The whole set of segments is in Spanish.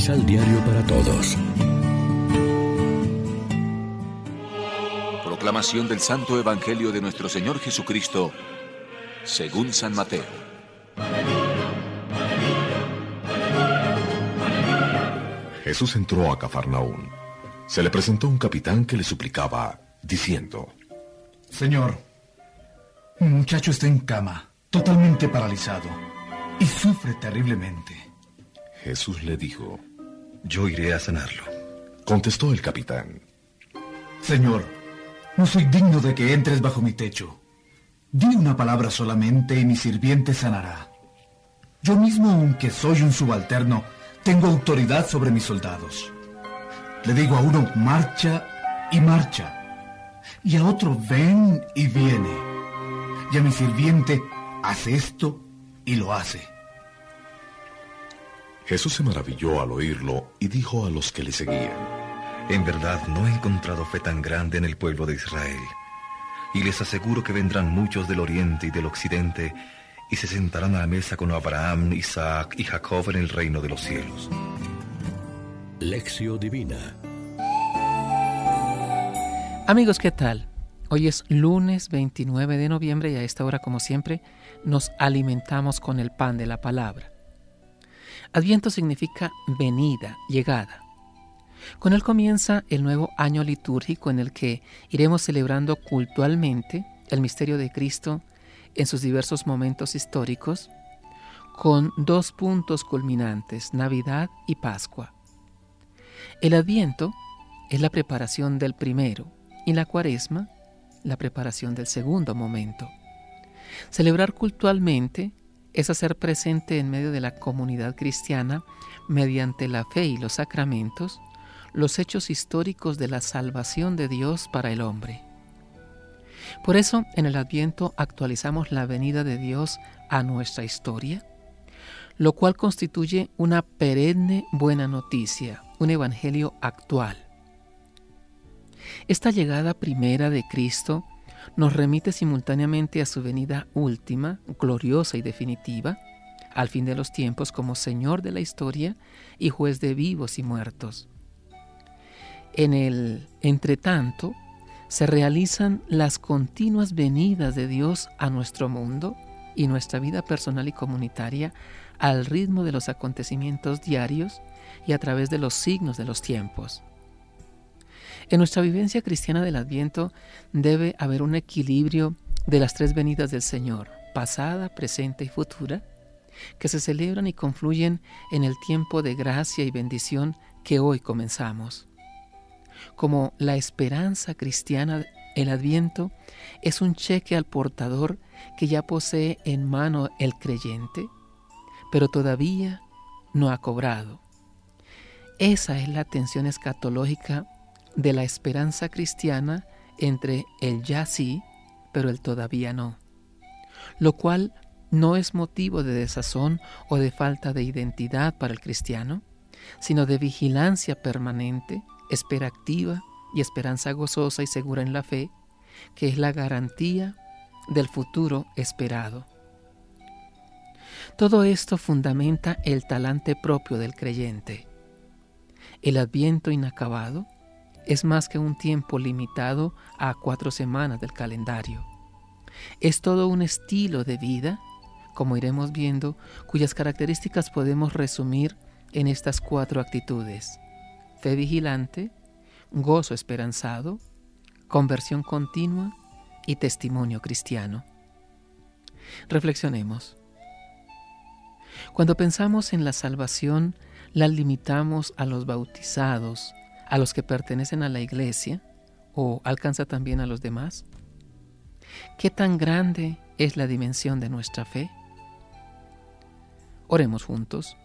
Misal Diario para Todos. Proclamación del Santo Evangelio de nuestro Señor Jesucristo, según San Mateo. Jesús entró a Cafarnaún. Se le presentó un capitán que le suplicaba, diciendo, Señor, un muchacho está en cama, totalmente paralizado, y sufre terriblemente. Jesús le dijo, Yo iré a sanarlo. Contestó el capitán, Señor, no soy digno de que entres bajo mi techo. Di una palabra solamente y mi sirviente sanará. Yo mismo, aunque soy un subalterno, tengo autoridad sobre mis soldados. Le digo a uno, marcha y marcha. Y a otro, ven y viene. Y a mi sirviente, hace esto y lo hace. Jesús se maravilló al oírlo y dijo a los que le seguían, En verdad no he encontrado fe tan grande en el pueblo de Israel. Y les aseguro que vendrán muchos del oriente y del occidente y se sentarán a la mesa con Abraham, Isaac y Jacob en el reino de los cielos. Lección Divina Amigos, ¿qué tal? Hoy es lunes 29 de noviembre y a esta hora, como siempre, nos alimentamos con el pan de la palabra. Adviento significa venida, llegada. Con él comienza el nuevo año litúrgico en el que iremos celebrando cultualmente el misterio de Cristo en sus diversos momentos históricos, con dos puntos culminantes, Navidad y Pascua. El Adviento es la preparación del primero y la Cuaresma la preparación del segundo momento. Celebrar cultualmente es hacer presente en medio de la comunidad cristiana, mediante la fe y los sacramentos, los hechos históricos de la salvación de Dios para el hombre. Por eso, en el Adviento actualizamos la venida de Dios a nuestra historia, lo cual constituye una perenne buena noticia, un evangelio actual. Esta llegada primera de Cristo nos remite simultáneamente a su venida última, gloriosa y definitiva, al fin de los tiempos como Señor de la historia y juez de vivos y muertos. En el entretanto, se realizan las continuas venidas de Dios a nuestro mundo y nuestra vida personal y comunitaria al ritmo de los acontecimientos diarios y a través de los signos de los tiempos. En nuestra vivencia cristiana del Adviento debe haber un equilibrio de las tres venidas del Señor, pasada, presente y futura, que se celebran y confluyen en el tiempo de gracia y bendición que hoy comenzamos. Como la esperanza cristiana, el Adviento es un cheque al portador que ya posee en mano el creyente, pero todavía no ha cobrado. Esa es la tensión escatológica de la esperanza cristiana entre el ya sí, pero el todavía no, lo cual no es motivo de desazón o de falta de identidad para el cristiano, sino de vigilancia permanente, espera activa y esperanza gozosa y segura en la fe, que es la garantía del futuro esperado. Todo esto fundamenta el talante propio del creyente. El adviento inacabado es más que un tiempo limitado a cuatro semanas del calendario. Es todo un estilo de vida, como iremos viendo, cuyas características podemos resumir en estas cuatro actitudes. Fe vigilante, gozo esperanzado, conversión continua y testimonio cristiano. Reflexionemos. Cuando pensamos en la salvación, la limitamos a los bautizados, a los que pertenecen a la iglesia o alcanza también a los demás? ¿Qué tan grande es la dimensión de nuestra fe? Oremos juntos.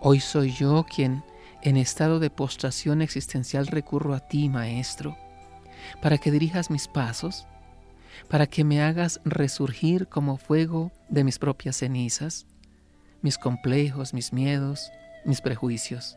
Hoy soy yo quien, en estado de postración existencial, recurro a ti, Maestro, para que dirijas mis pasos, para que me hagas resurgir como fuego de mis propias cenizas, mis complejos, mis miedos, mis prejuicios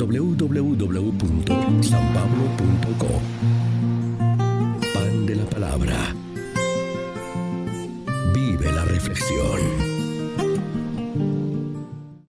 www.sanpablo.co Pan de la Palabra. Vive la reflexión.